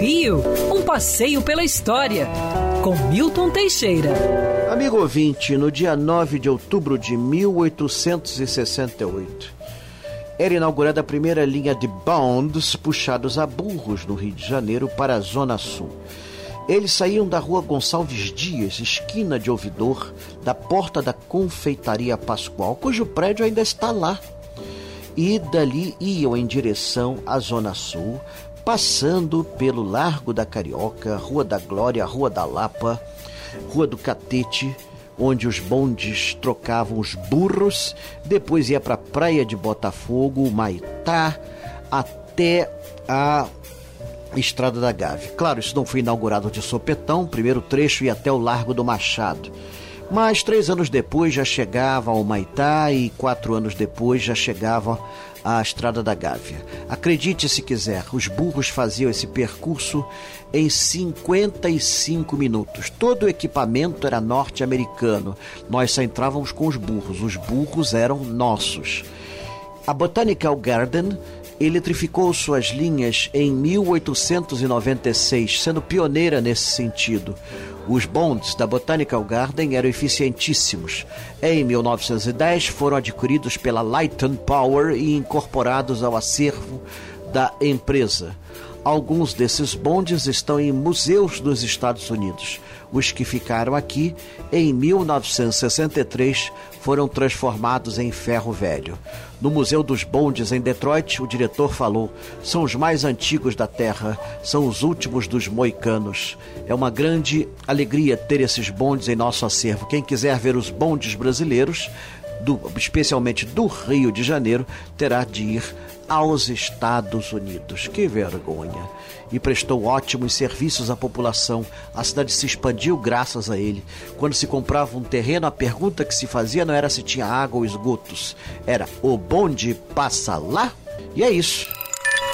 Rio, um passeio pela história, com Milton Teixeira. Amigo ouvinte, no dia 9 de outubro de 1868, era inaugurada a primeira linha de bonds puxados a burros no Rio de Janeiro para a Zona Sul. Eles saíam da rua Gonçalves Dias, esquina de ouvidor, da porta da Confeitaria Pascoal, cujo prédio ainda está lá. E dali iam em direção à Zona Sul, passando pelo Largo da Carioca, Rua da Glória, Rua da Lapa, Rua do Catete, onde os bondes trocavam os burros, depois ia para a Praia de Botafogo, Maitá, até a Estrada da Gávea. Claro, isso não foi inaugurado de sopetão, primeiro trecho ia até o Largo do Machado. Mas três anos depois já chegava ao Maitá e quatro anos depois já chegava à Estrada da Gávea. Acredite se quiser, os burros faziam esse percurso em 55 minutos. Todo o equipamento era norte-americano. Nós só entrávamos com os burros, os burros eram nossos. A Botanical Garden eletrificou suas linhas em 1896, sendo pioneira nesse sentido. Os bonds da Botanical Garden eram eficientíssimos. Em 1910, foram adquiridos pela Lighton Power e incorporados ao acervo da empresa. Alguns desses bondes estão em museus dos Estados Unidos. Os que ficaram aqui, em 1963, foram transformados em ferro velho. No Museu dos Bondes, em Detroit, o diretor falou: são os mais antigos da Terra, são os últimos dos moicanos. É uma grande alegria ter esses bondes em nosso acervo. Quem quiser ver os bondes brasileiros, do, especialmente do Rio de Janeiro, terá de ir aos Estados Unidos. Que vergonha! E prestou ótimos serviços à população. A cidade se expandiu graças a ele. Quando se comprava um terreno, a pergunta que se fazia não era se tinha água ou esgotos, era: o bonde passa lá? E é isso.